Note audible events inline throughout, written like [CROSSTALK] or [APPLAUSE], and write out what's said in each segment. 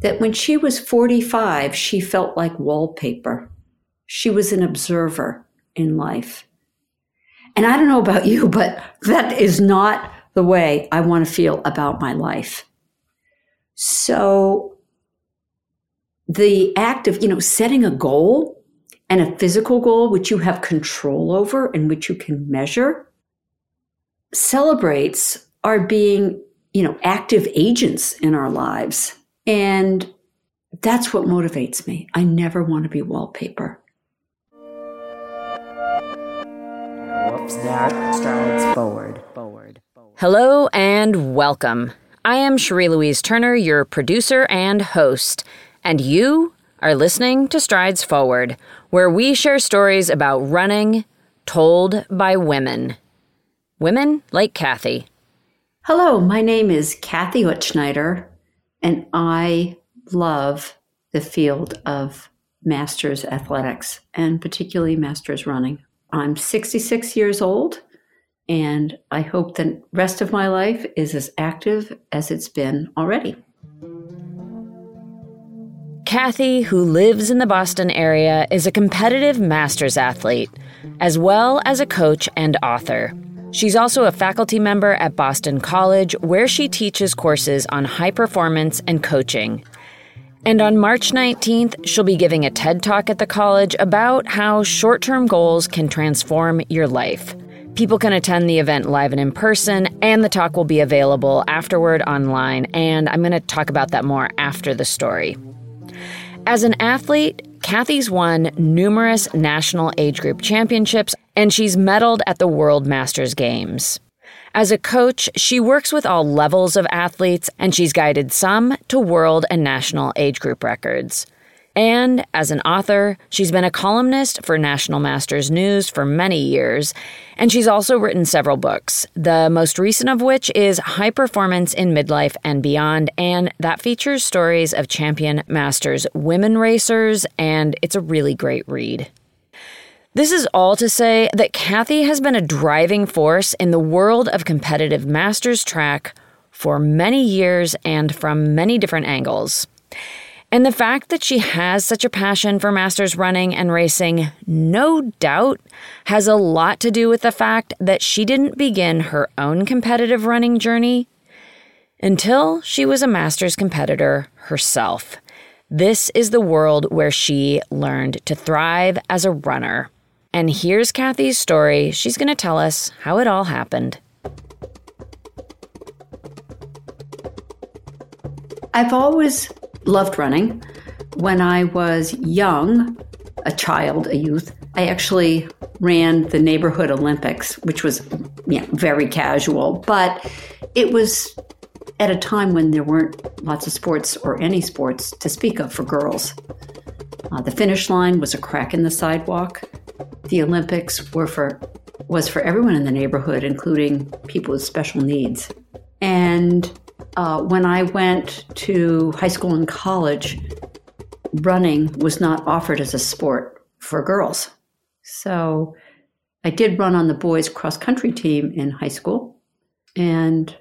that when she was 45, she felt like wallpaper. She was an observer in life. And I don't know about you, but that is not the way I want to feel about my life. So the act of, you know, setting a goal and a physical goal, which you have control over and which you can measure, celebrates our being, you know, active agents in our lives. And that's what motivates me. I never want to be wallpaper. Whoops, that strides forward. Forward. Hello and welcome. I am Cherie Louise Turner, your producer and host, and you are listening to Strides Forward, where we share stories about running told by women. Women like Kathy. Hello, my name is Kathy Utzschneider, and I love the field of masters athletics and particularly masters running. I'm 66 years old, and I hope the rest of my life is as active as it's been already. Kathy, who lives in the Boston area, is a competitive masters athlete, as well as a coach and author. She's also a faculty member at Boston College, where she teaches courses on high performance and coaching. And on March 19th, she'll be giving a TED Talk at the college about how short term goals can transform your life. People can attend the event live and in person, and the talk will be available afterward online. And I'm going to talk about that more after the story. As an athlete, Kathy's won numerous national age group championships, and she's medaled at the World Masters Games. As a coach, she works with all levels of athletes, and she's guided some to world and national age group records. And as an author, she's been a columnist for National Masters News for many years, and she's also written several books, the most recent of which is High Performance in Midlife and Beyond, and that features stories of champion masters women racers, and it's a really great read. This is all to say that Kathy has been a driving force in the world of competitive masters track for many years and from many different angles. And the fact that she has such a passion for masters running and racing, no doubt, has a lot to do with the fact that she didn't begin her own competitive running journey until she was a masters competitor herself. This is the world where she learned to thrive as a runner. And here's Kathy's story. She's going to tell us how it all happened. I've always loved running. When I was young, a child, a youth, I actually ran the neighborhood Olympics, which was very casual, but it was at a time when there weren't lots of sports or any sports to speak of for girls. Uh, the finish line was a crack in the sidewalk. The Olympics were for was for everyone in the neighborhood, including people with special needs. And uh, when I went to high school and college, running was not offered as a sport for girls. So I did run on the boys' cross country team in high school. And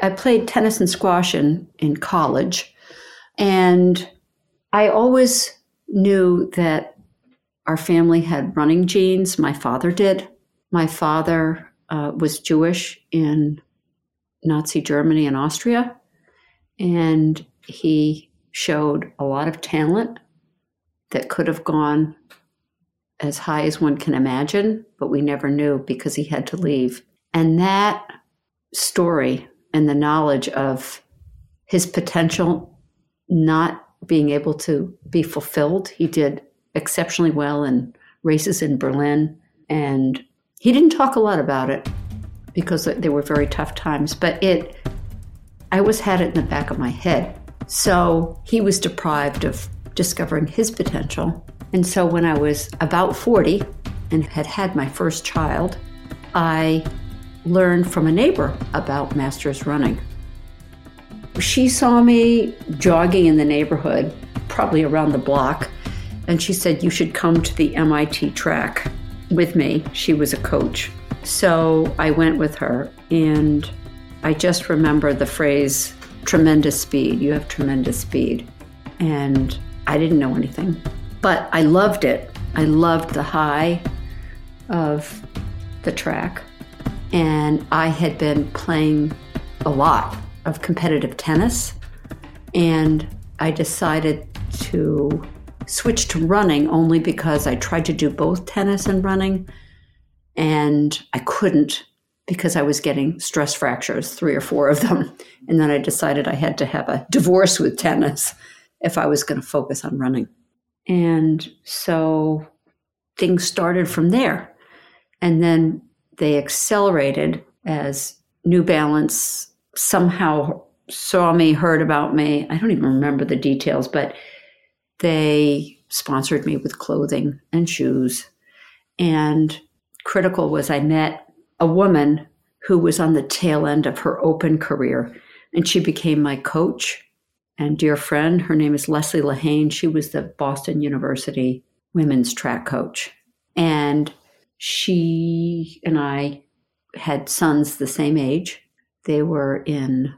I played tennis and squash in, in college. And I always knew that our family had running genes. My father did. My father uh, was Jewish in Nazi Germany and Austria. And he showed a lot of talent that could have gone as high as one can imagine, but we never knew because he had to leave. And that story and the knowledge of his potential not being able to be fulfilled, he did exceptionally well in races in Berlin and He didn't talk a lot about it because they were very tough times, but it, I always had it in the back of my head. So he was deprived of discovering his potential. And so when I was about 40 and had had my first child, I learned from a neighbor about Masters running. She saw me jogging in the neighborhood, probably around the block, and she said, You should come to the MIT track with me. She was a coach. So I went with her, and I just remember the phrase tremendous speed. You have tremendous speed. And I didn't know anything, but I loved it. I loved the high of the track. And I had been playing a lot of competitive tennis. And I decided to switch to running only because I tried to do both tennis and running. And I couldn't because I was getting stress fractures, three or four of them. And then I decided I had to have a divorce with tennis if I was going to focus on running. And so things started from there. And then they accelerated as New Balance somehow saw me, heard about me. I don't even remember the details, but they sponsored me with clothing and shoes. And critical was I met a woman who was on the tail end of her open career, and she became my coach and dear friend. Her name is Leslie Lahane. She was the Boston University women's track coach. And she and I had sons the same age. They were in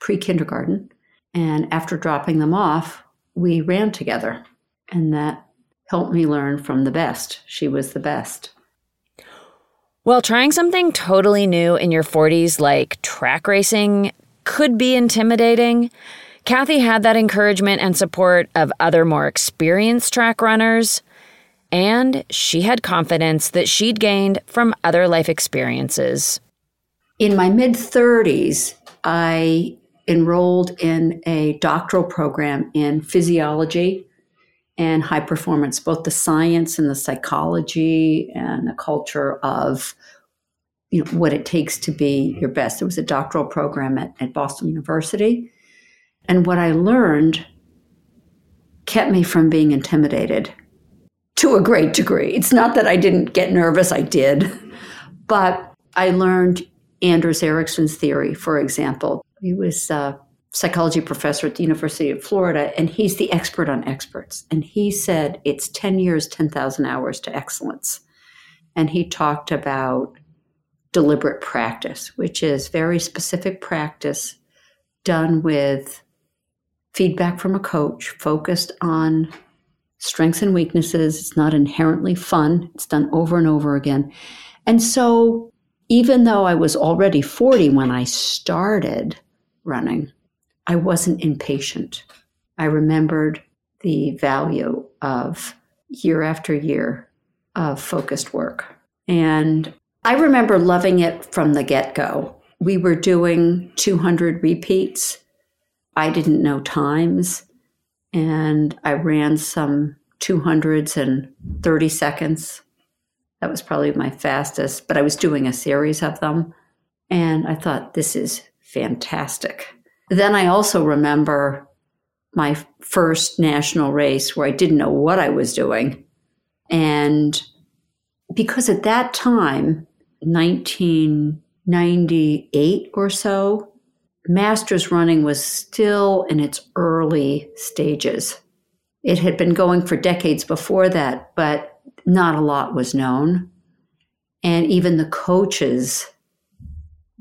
pre kindergarten. And after dropping them off, we ran together. And that helped me learn from the best. She was the best. Well, trying something totally new in your 40s, like track racing, could be intimidating. Kathy had that encouragement and support of other more experienced track runners, and she had confidence that she'd gained from other life experiences. In my mid 30s, I enrolled in a doctoral program in physiology and high performance, both the science and the psychology and the culture of you know what it takes to be your best. It was a doctoral program at, at Boston University. And what I learned kept me from being intimidated to a great degree. It's not that I didn't get nervous, I did. But I learned Anders Ericsson's theory, for example. He was a psychology professor at the University of Florida, and he's the expert on experts. And he said it's 10 years, 10,000 hours to excellence. And he talked about deliberate practice, which is very specific practice done with feedback from a coach focused on strengths and weaknesses. It's not inherently fun, it's done over and over again. And so, even though I was already 40 when I started running, I wasn't impatient. I remembered the value of year after year of focused work. And I remember loving it from the get go. We were doing 200 repeats I didn't know times, and I ran some 200s in 30 seconds. That was probably my fastest, but I was doing a series of them. And I thought, this is fantastic. Then I also remember my first national race where I didn't know what I was doing. And because at that time, 1998 or so, Masters running was still in its early stages. It had been going for decades before that, but not a lot was known. And even the coaches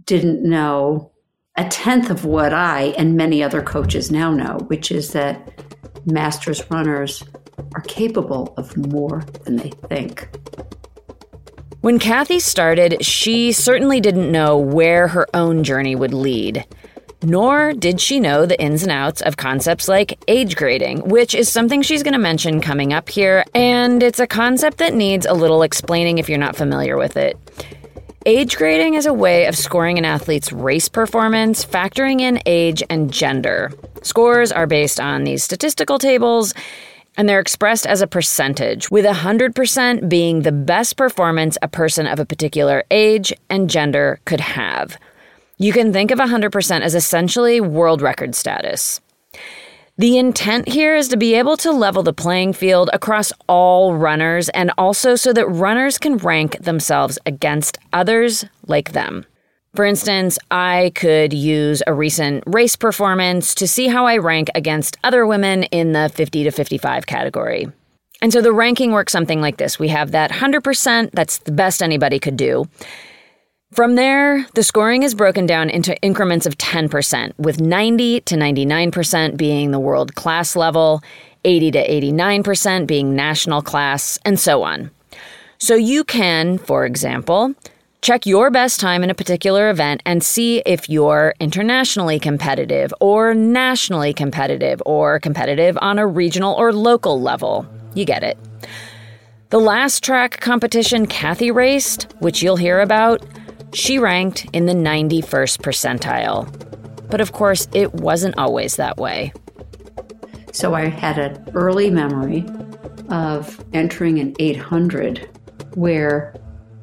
didn't know a tenth of what I and many other coaches now know, which is that Masters runners are capable of more than they think. When Kathy started, she certainly didn't know where her own journey would lead. Nor did she know the ins and outs of concepts like age grading, which is something she's going to mention coming up here, and it's a concept that needs a little explaining if you're not familiar with it. Age grading is a way of scoring an athlete's race performance, factoring in age and gender. Scores are based on these statistical tables, and they're expressed as a percentage, with 100% being the best performance a person of a particular age and gender could have. You can think of 100% as essentially world record status. The intent here is to be able to level the playing field across all runners and also so that runners can rank themselves against others like them. For instance, I could use a recent race performance to see how I rank against other women in the 50 to 55 category. And so the ranking works something like this we have that 100%, that's the best anybody could do. From there, the scoring is broken down into increments of 10%, with 90 to 99% being the world class level, 80 to 89% being national class, and so on. So you can, for example, check your best time in a particular event and see if you're internationally competitive or nationally competitive or competitive on a regional or local level. You get it. The last track competition Kathy raced, which you'll hear about, she ranked in the 91st percentile. But of course, it wasn't always that way. So I had an early memory of entering an 800 where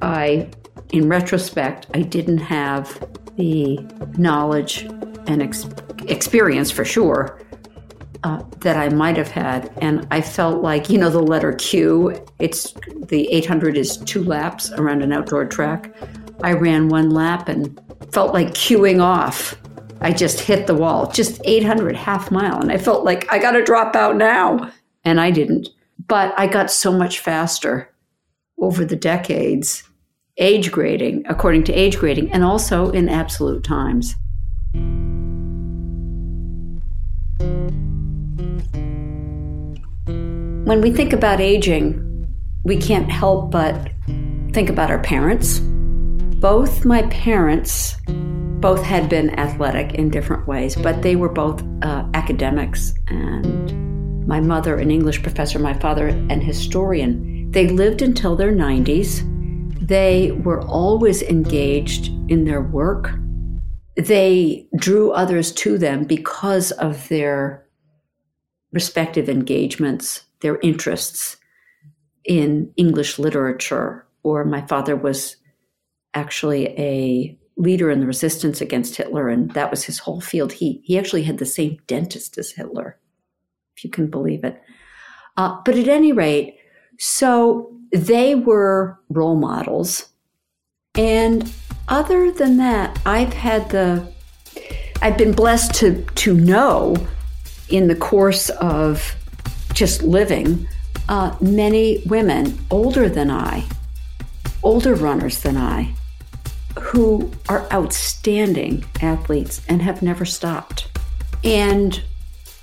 I, in retrospect, I didn't have the knowledge and ex- experience for sure uh, that I might have had. And I felt like, you know, the letter Q, it's the 800 is two laps around an outdoor track. I ran one lap and felt like queuing off. I just hit the wall, just 800, half mile. And I felt like I got to drop out now. And I didn't. But I got so much faster over the decades, age grading, according to age grading, and also in absolute times. When we think about aging, we can't help but think about our parents both my parents both had been athletic in different ways, but they were both uh, academics. And my mother, an English professor, my father, an historian. They lived until their 90s. They were always engaged in their work. They drew others to them because of their respective engagements, their interests in English literature, or my father was actually a leader in the resistance against Hitler, and that was his whole field. He he actually had the same dentist as Hitler, if you can believe it. Uh, but at any rate, so they were role models, and other than that, I've had the I've been blessed to to know in the course of just living uh, many women older than I, older runners than I, who are outstanding athletes and have never stopped. And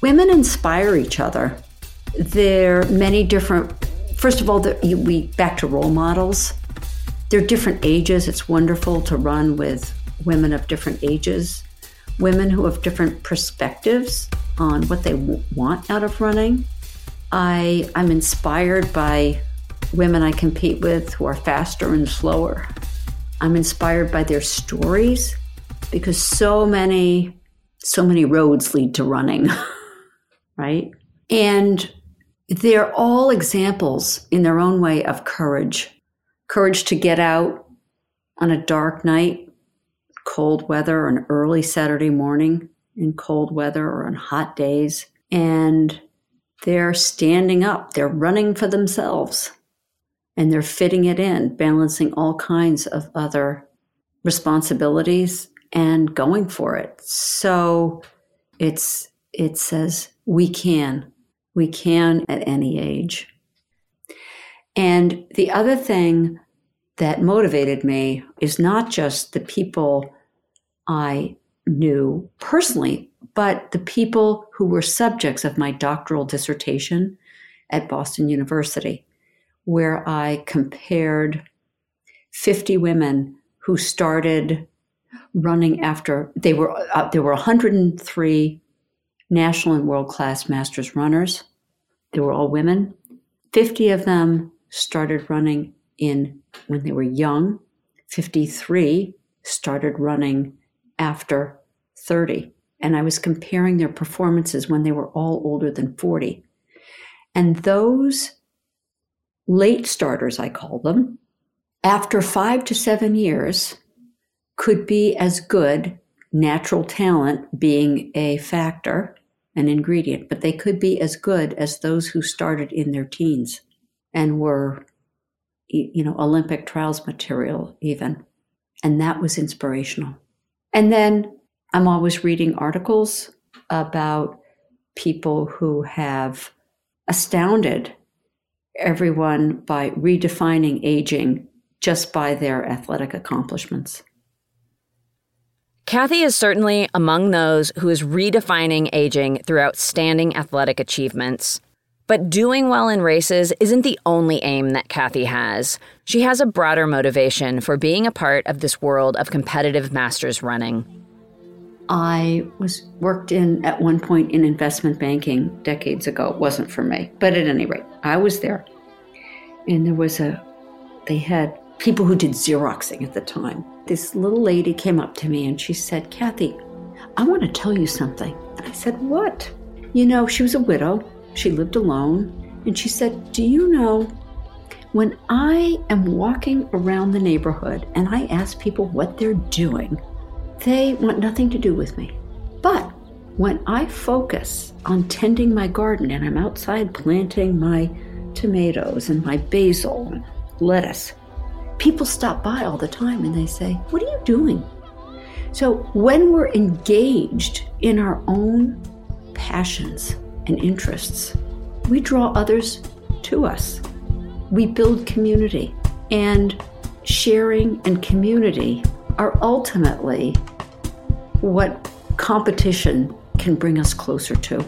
women inspire each other. There are many different, first of all, the, we back to role models. They're different ages. It's wonderful to run with women of different ages, women who have different perspectives on what they w- want out of running. I, I'm inspired by women I compete with who are faster and slower I'm inspired by their stories because so many so many roads lead to running, [LAUGHS] right? And they're all examples in their own way of courage. Courage to get out on a dark night, cold weather, an early Saturday morning in cold weather or on hot days. And they're standing up, they're running for themselves and they're fitting it in, balancing all kinds of other responsibilities and going for it. So it's it says we can. We can at any age. And the other thing that motivated me is not just the people I knew personally, but the people who were subjects of my doctoral dissertation at Boston University where I compared 50 women who started running after they were uh, there were 103 national and world class masters runners. They were all women. 50 of them started running in when they were young. 53 started running after 30. And I was comparing their performances when they were all older than 40. And those late starters, I call them, after five to seven years, could be as good, natural talent being a factor, an ingredient, but they could be as good as those who started in their teens and were, you know, Olympic trials material, even. And that was inspirational. And then I'm always reading articles about people who have astounded everyone by redefining aging just by their athletic accomplishments. Kathy is certainly among those who is redefining aging through outstanding athletic achievements. But doing well in races isn't the only aim that Kathy has. She has a broader motivation for being a part of this world of competitive masters running. I was worked in at one point in investment banking decades ago. It wasn't for me, but at any rate, I was there. And there was a, they had people who did Xeroxing at the time. This little lady came up to me and she said, Kathy, I want to tell you something. And I said, What? You know, she was a widow, she lived alone. And she said, Do you know when I am walking around the neighborhood and I ask people what they're doing, they want nothing to do with me. But when I focus on tending my garden and I'm outside planting my tomatoes and my basil and lettuce, people stop by all the time and they say, What are you doing? So when we're engaged in our own passions and interests, we draw others to us. We build community, and sharing and community are ultimately what competition can bring us closer to.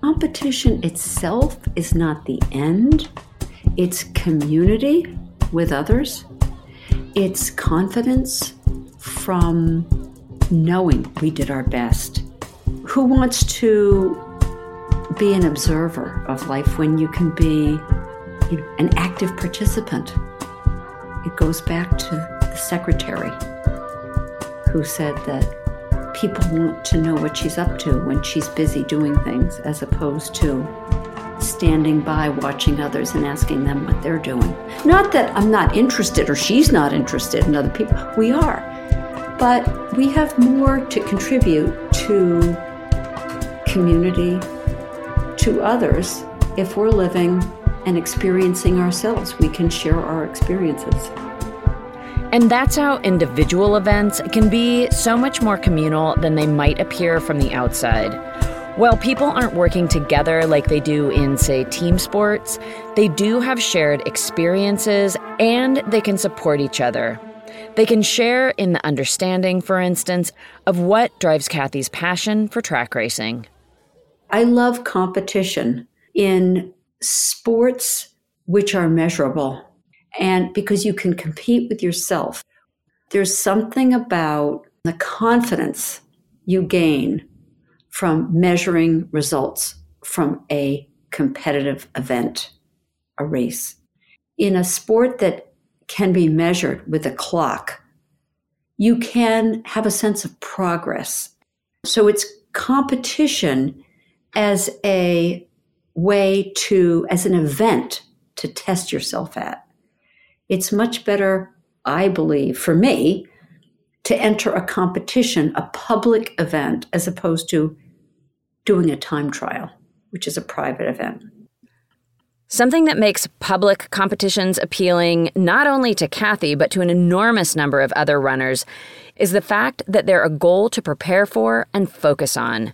Competition itself is not the end, it's community with others, it's confidence from knowing we did our best. Who wants to be an observer of life when you can be you know, an active participant? It goes back to the secretary who said that people want to know what she's up to when she's busy doing things as opposed to standing by watching others and asking them what they're doing. Not that I'm not interested or she's not interested in other people, we are. But we have more to contribute to community, to others, if we're living and experiencing ourselves. We can share our experiences. And that's how individual events can be so much more communal than they might appear from the outside. While people aren't working together like they do in, say, team sports, they do have shared experiences and they can support each other. They can share in the understanding, for instance, of what drives Kathy's passion for track racing. I love competition in sports which are measurable and because you can compete with yourself. There's something about the confidence you gain from measuring results from a competitive event, a race. In a sport that can be measured with a clock, you can have a sense of progress. So it's competition as a way to, as an event to test yourself at. It's much better, I believe, for me, to enter a competition, a public event, as opposed to doing a time trial, which is a private event. Something that makes public competitions appealing not only to Kathy, but to an enormous number of other runners, is the fact that they're a goal to prepare for and focus on.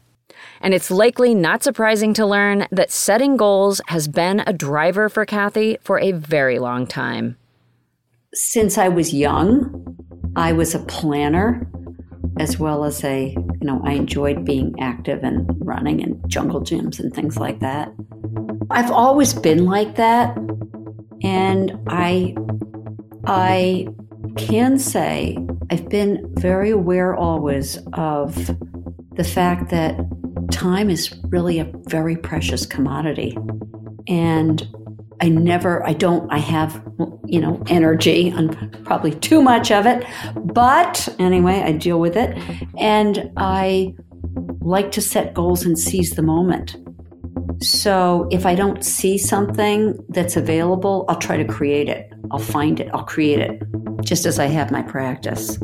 And it's likely not surprising to learn that setting goals has been a driver for Kathy for a very long time. Since I was young, I was a planner as well as a, you know, I enjoyed being active and running and jungle gyms and things like that. I've always been like that. And I I can say I've been very aware always of the fact that time is really a very precious commodity. And I never, I don't, I have, you know, energy and probably too much of it. But anyway, I deal with it. And I like to set goals and seize the moment. So if I don't see something that's available, I'll try to create it. I'll find it, I'll create it, just as I have my practice.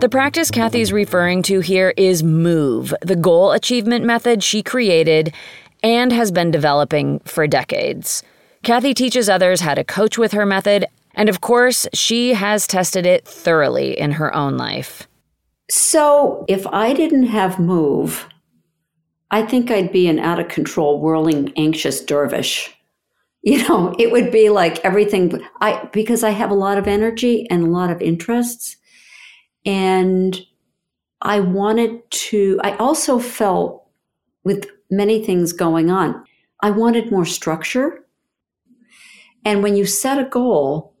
The practice Kathy's referring to here is MOVE, the goal achievement method she created and has been developing for decades. Kathy teaches others how to coach with her method, and of course, she has tested it thoroughly in her own life. So if I didn't have MOVE, I think I'd be an out of control, whirling, anxious dervish. You know, [LAUGHS] it would be like everything I because I have a lot of energy and a lot of interests. And I wanted to, I also felt with many things going on, I wanted more structure. And when you set a goal,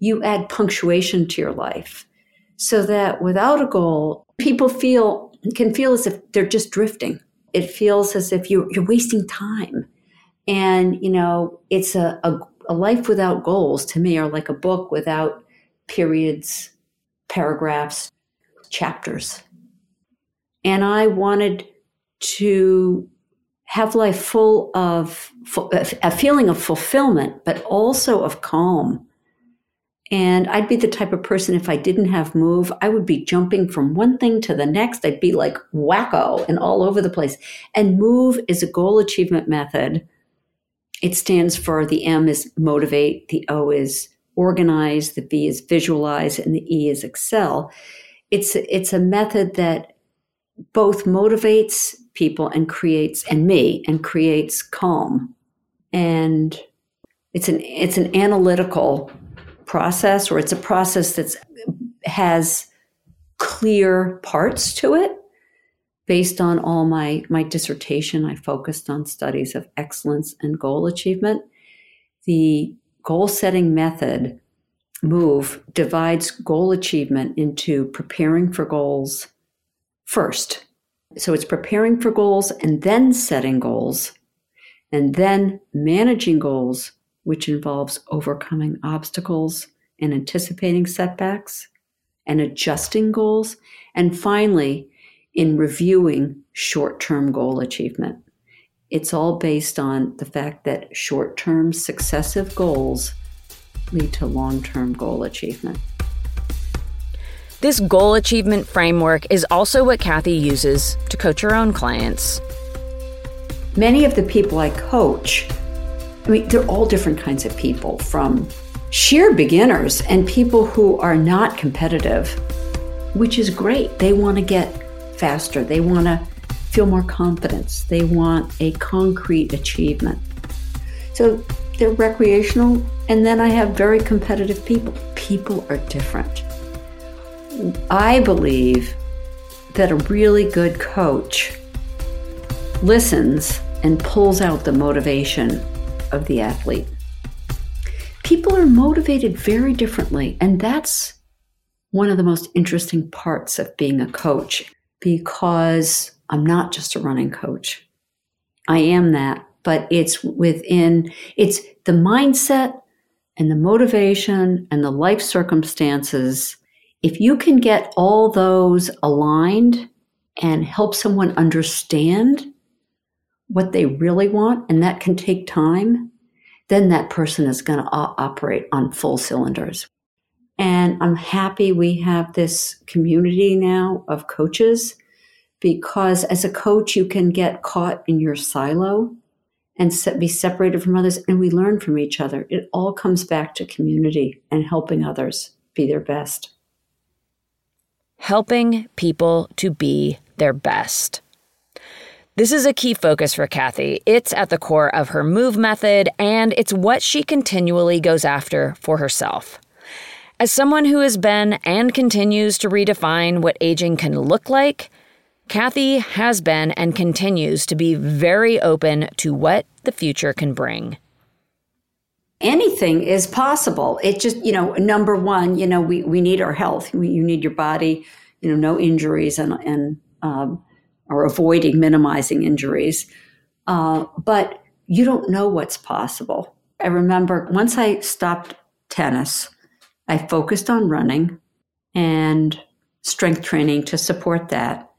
you add punctuation to your life so that without a goal, people feel can feel as if they're just drifting it feels as if you, you're wasting time. And, you know, it's a, a, a life without goals to me, or like a book without periods, paragraphs, chapters. And I wanted to have life full of a feeling of fulfillment, but also of calm and I'd be the type of person, if I didn't have move, I would be jumping from one thing to the next. I'd be like wacko and all over the place. And move is a goal achievement method. It stands for the M is motivate, the O is organize, the V is visualize, and the E is excel. It's, it's a method that both motivates people and creates, and me, and creates calm. And it's an, it's an analytical process or it's a process that has clear parts to it based on all my my dissertation i focused on studies of excellence and goal achievement the goal setting method move divides goal achievement into preparing for goals first so it's preparing for goals and then setting goals and then managing goals which involves overcoming obstacles and anticipating setbacks and adjusting goals. And finally, in reviewing short term goal achievement. It's all based on the fact that short term successive goals lead to long term goal achievement. This goal achievement framework is also what Kathy uses to coach her own clients. Many of the people I coach I mean, they're all different kinds of people from sheer beginners and people who are not competitive, which is great. They want to get faster, they want to feel more confidence, they want a concrete achievement. So they're recreational, and then I have very competitive people. People are different. I believe that a really good coach listens and pulls out the motivation of the athlete. People are motivated very differently, and that's one of the most interesting parts of being a coach because I'm not just a running coach. I am that, but it's within, it's the mindset and the motivation and the life circumstances. If you can get all those aligned and help someone understand what they really want, and that can take time, then that person is going to operate on full cylinders. And I'm happy we have this community now of coaches because as a coach, you can get caught in your silo and be separated from others, and we learn from each other. It all comes back to community and helping others be their best. Helping people to be their best. This is a key focus for Kathy. It's at the core of her move method, and it's what she continually goes after for herself. As someone who has been and continues to redefine what aging can look like, Kathy has been and continues to be very open to what the future can bring. Anything is possible. It just, you know, number one, you know, we, we need our health. We, you need your body, you know, no injuries and, and um, or avoiding minimizing injuries. Uh, but you don't know what's possible. I remember once I stopped tennis, I focused on running and strength training to support that.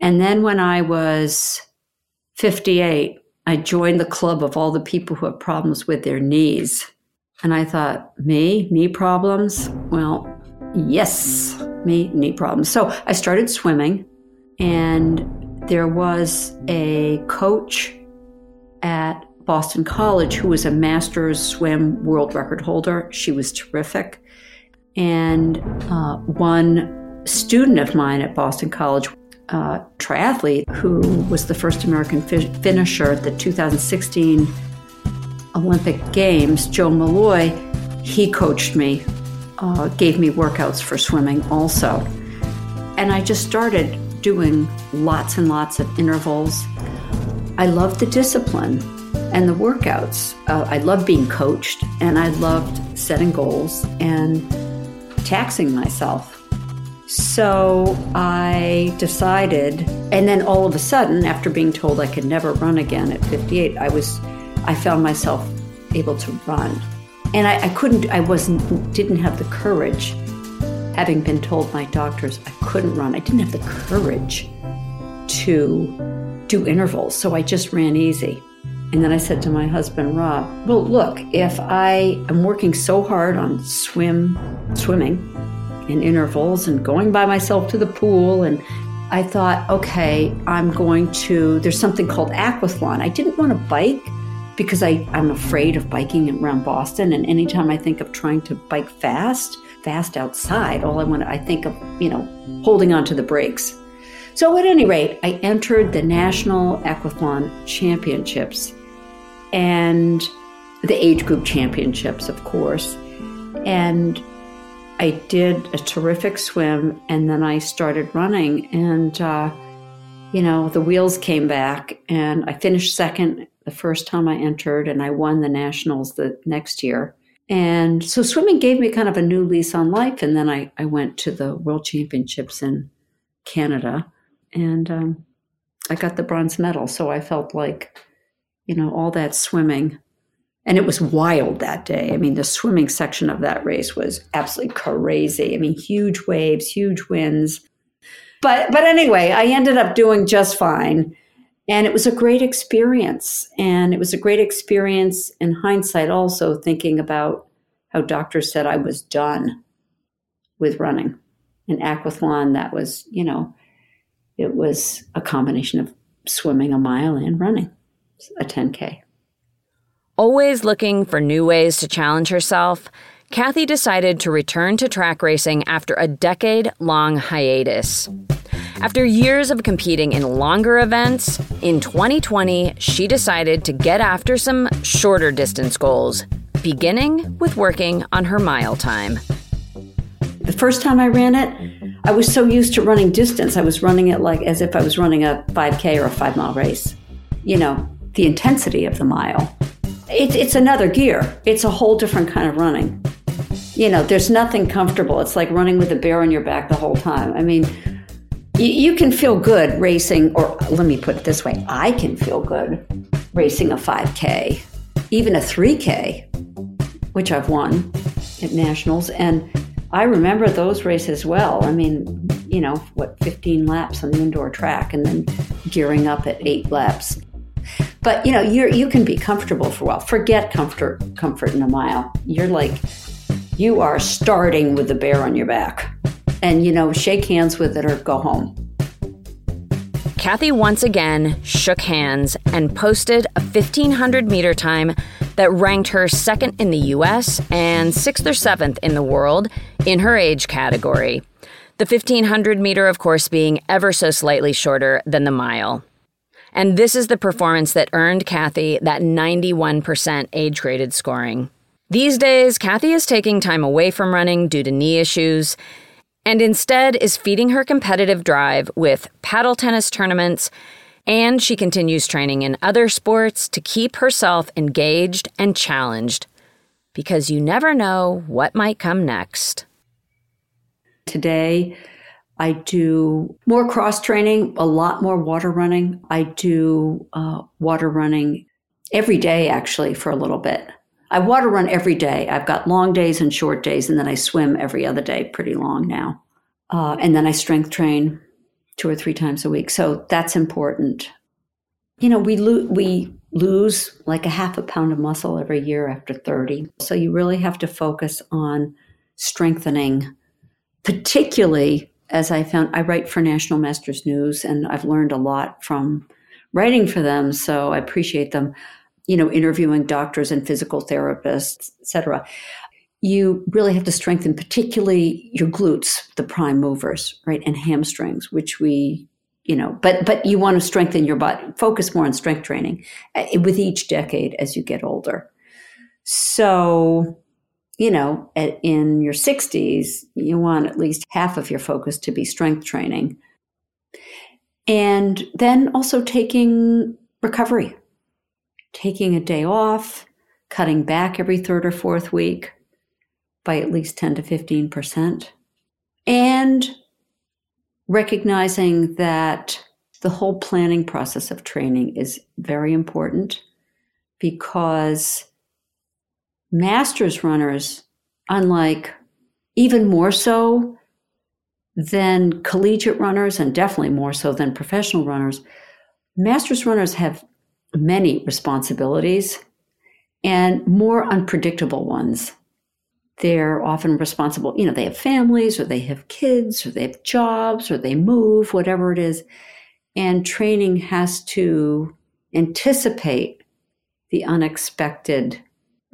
And then when I was 58, I joined the club of all the people who have problems with their knees. And I thought, me, knee problems? Well, yes, me, knee problems. So I started swimming, and there was a coach at Boston College who was a master's swim world record holder. She was terrific. And uh, one student of mine at Boston College, uh, triathlete, who was the first American fi- finisher at the 2016 Olympic Games, Joe Maloy, he coached me, uh, gave me workouts for swimming also. And I just started doing lots and lots of intervals. I loved the discipline and the workouts. Uh, I loved being coached and I loved setting goals and taxing myself. So I decided, and then all of a sudden, after being told I could never run again at 58, I was, I found myself able to run, and I, I couldn't, I wasn't, didn't have the courage. Having been told by doctors I couldn't run, I didn't have the courage to do intervals, so I just ran easy. And then I said to my husband, Rob, well, look, if I am working so hard on swim, swimming in intervals and going by myself to the pool, and I thought, okay, I'm going to, there's something called aquathlon. I didn't want to bike because I, I'm afraid of biking around Boston. And anytime I think of trying to bike fast, fast outside, all I want, I think of, you know, holding on to the brakes. So at any rate, I entered the National Aquathlon Championships and the age group championships, of course. And I did a terrific swim, and then I started running, and uh, you know the wheels came back, and I finished second the first time I entered, and I won the nationals the next year. And so swimming gave me kind of a new lease on life, and then I, I went to the World Championships in Canada, and um, I got the bronze medal. So I felt like you know, all that swimming. And it was wild that day. I mean, the swimming section of that race was absolutely crazy. I mean, huge waves, huge winds. But but anyway, I ended up doing just fine. And it was a great experience. And it was a great experience in hindsight also thinking about how doctors said I was done with running. In aquathlon, that was, you know, it was a combination of swimming a mile and running a 10K. Always looking for new ways to challenge herself, Kathy decided to return to track racing after a decade long hiatus. After years of competing in longer events, in 2020, she decided to get after some shorter distance goals, beginning with working on her mile time. The first time I ran it, I was so used to running distance. I was running it like as if I was running a 5K or a five mile race. You know, the intensity of the mile. It, it's another gear. It's a whole different kind of running. You know, there's nothing comfortable. It's like running with a bear on your back the whole time. I mean, you, you can feel good racing, or let me put it this way I can feel good racing a 5K, even a 3K, which I've won at nationals. And I remember those races well. I mean, you know, what, 15 laps on the indoor track and then gearing up at eight laps. But you know, you you can be comfortable for a while. Forget comfort comfort in a mile. You're like you are starting with the bear on your back. And you know, shake hands with it or go home. Kathy once again shook hands and posted a 1500 meter time that ranked her second in the US and sixth or seventh in the world in her age category. The 1500 meter, of course, being ever so slightly shorter than the mile. And this is the performance that earned Kathy that 91% age graded scoring. These days, Kathy is taking time away from running due to knee issues and instead is feeding her competitive drive with paddle tennis tournaments, and she continues training in other sports to keep herself engaged and challenged because you never know what might come next. Today, I do more cross training, a lot more water running. I do uh, water running every day, actually, for a little bit. I water run every day. I've got long days and short days, and then I swim every other day, pretty long now. Uh, and then I strength train two or three times a week. So that's important. You know, we lo- we lose like a half a pound of muscle every year after 30. So you really have to focus on strengthening, particularly as I found I write for National Masters News and I've learned a lot from writing for them, so I appreciate them, you know, interviewing doctors and physical therapists, etc. You really have to strengthen particularly your glutes, the prime movers, right, and hamstrings, which we you know but but you want to strengthen your body focus more on strength training uh, with each decade as you get older so you know at, in your 60s you want at least half of your focus to be strength training. And then also taking recovery taking a day off cutting back every third or fourth week by at least 10 to 15% and recognizing that the whole planning process of training is very important because masters runners, unlike even more so than collegiate runners, and definitely more so than professional runners, masters runners have many responsibilities and more unpredictable ones they're often responsible, you know, they have families or they have kids or they have jobs or they move, whatever it is. And training has to anticipate the unexpected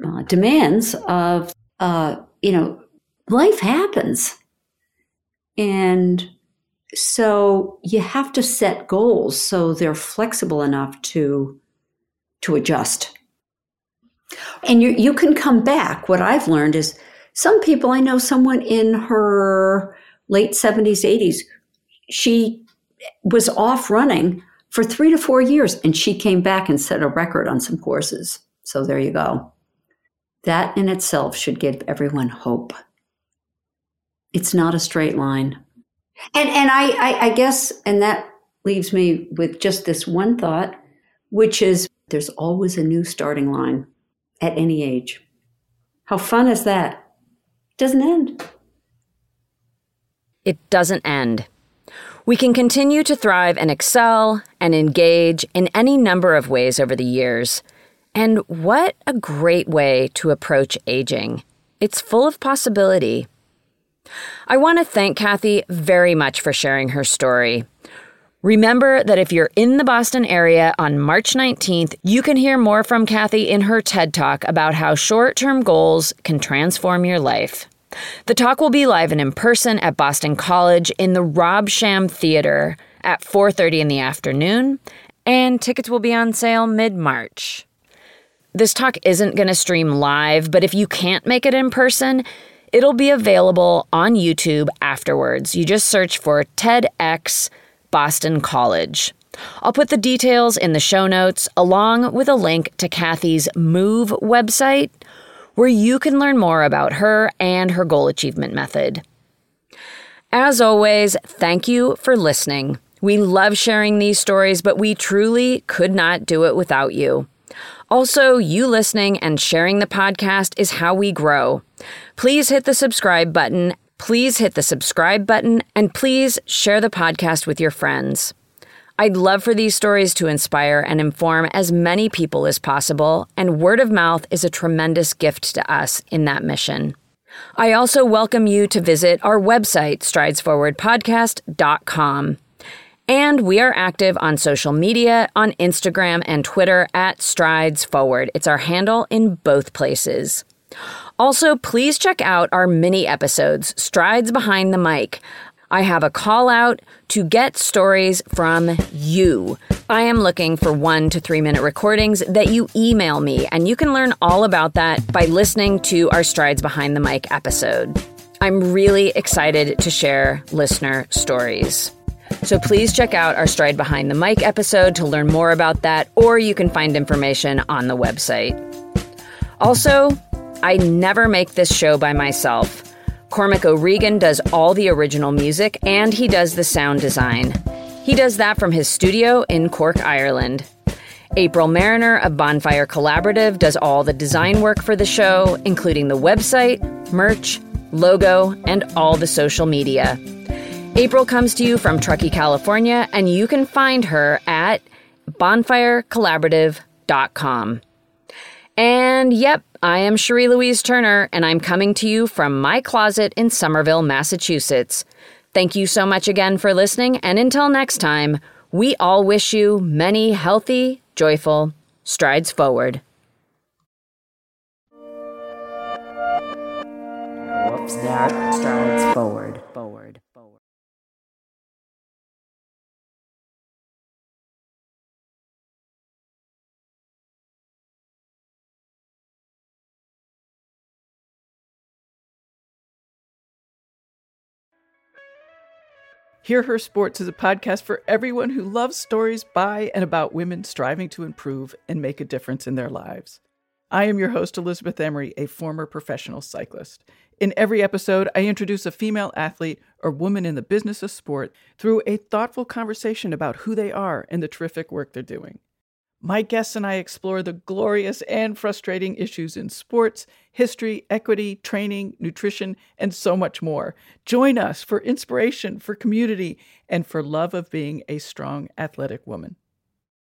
uh, demands of, uh, you know, life happens. And so you have to set goals so they're flexible enough to to adjust. And you you can come back. What I've learned is some people, I know someone in her late 70s, 80s, she was off running for three to four years and she came back and set a record on some courses. So there you go. That in itself should give everyone hope. It's not a straight line. And, and I, I, I guess, and that leaves me with just this one thought, which is there's always a new starting line at any age. How fun is that? It doesn't end. It doesn't end. We can continue to thrive and excel and engage in any number of ways over the years. And what a great way to approach aging! It's full of possibility. I want to thank Kathy very much for sharing her story. Remember that if you're in the Boston area on March 19th, you can hear more from Kathy in her TED Talk about how short term goals can transform your life. The talk will be live and in person at Boston College in the Robsham Theater at 4:30 in the afternoon, and tickets will be on sale mid-March. This talk isn't going to stream live, but if you can't make it in person, it'll be available on YouTube afterwards. You just search for TEDx Boston College. I'll put the details in the show notes along with a link to Kathy's Move website, where you can learn more about her and her goal achievement method. As always, thank you for listening. We love sharing these stories, but we truly could not do it without you. Also, you listening and sharing the podcast is how we grow. Please hit the subscribe button please hit the subscribe button and please share the podcast with your friends. I'd love for these stories to inspire and inform as many people as possible, and word of mouth is a tremendous gift to us in that mission. I also welcome you to visit our website, stridesforwardpodcast.com. And we are active on social media on Instagram and Twitter at Strides Forward. It's our handle in both places. Also, please check out our mini episodes, Strides Behind the Mic. I have a call out to get stories from you. I am looking for one to three minute recordings that you email me, and you can learn all about that by listening to our Strides Behind the Mic episode. I'm really excited to share listener stories. So please check out our Stride Behind the Mic episode to learn more about that, or you can find information on the website. Also, I never make this show by myself. Cormac O'Regan does all the original music and he does the sound design. He does that from his studio in Cork, Ireland. April Mariner of Bonfire Collaborative does all the design work for the show, including the website, merch, logo, and all the social media. April comes to you from Truckee, California, and you can find her at bonfirecollaborative.com. And yep, I am Cherie Louise Turner, and I'm coming to you from my closet in Somerville, Massachusetts. Thank you so much again for listening, and until next time, we all wish you many healthy, joyful strides forward. Whoops, that strides. Forward. Hear Her Sports is a podcast for everyone who loves stories by and about women striving to improve and make a difference in their lives. I am your host, Elizabeth Emery, a former professional cyclist. In every episode, I introduce a female athlete or woman in the business of sport through a thoughtful conversation about who they are and the terrific work they're doing. My guests and I explore the glorious and frustrating issues in sports, history, equity, training, nutrition, and so much more. Join us for inspiration, for community, and for love of being a strong athletic woman.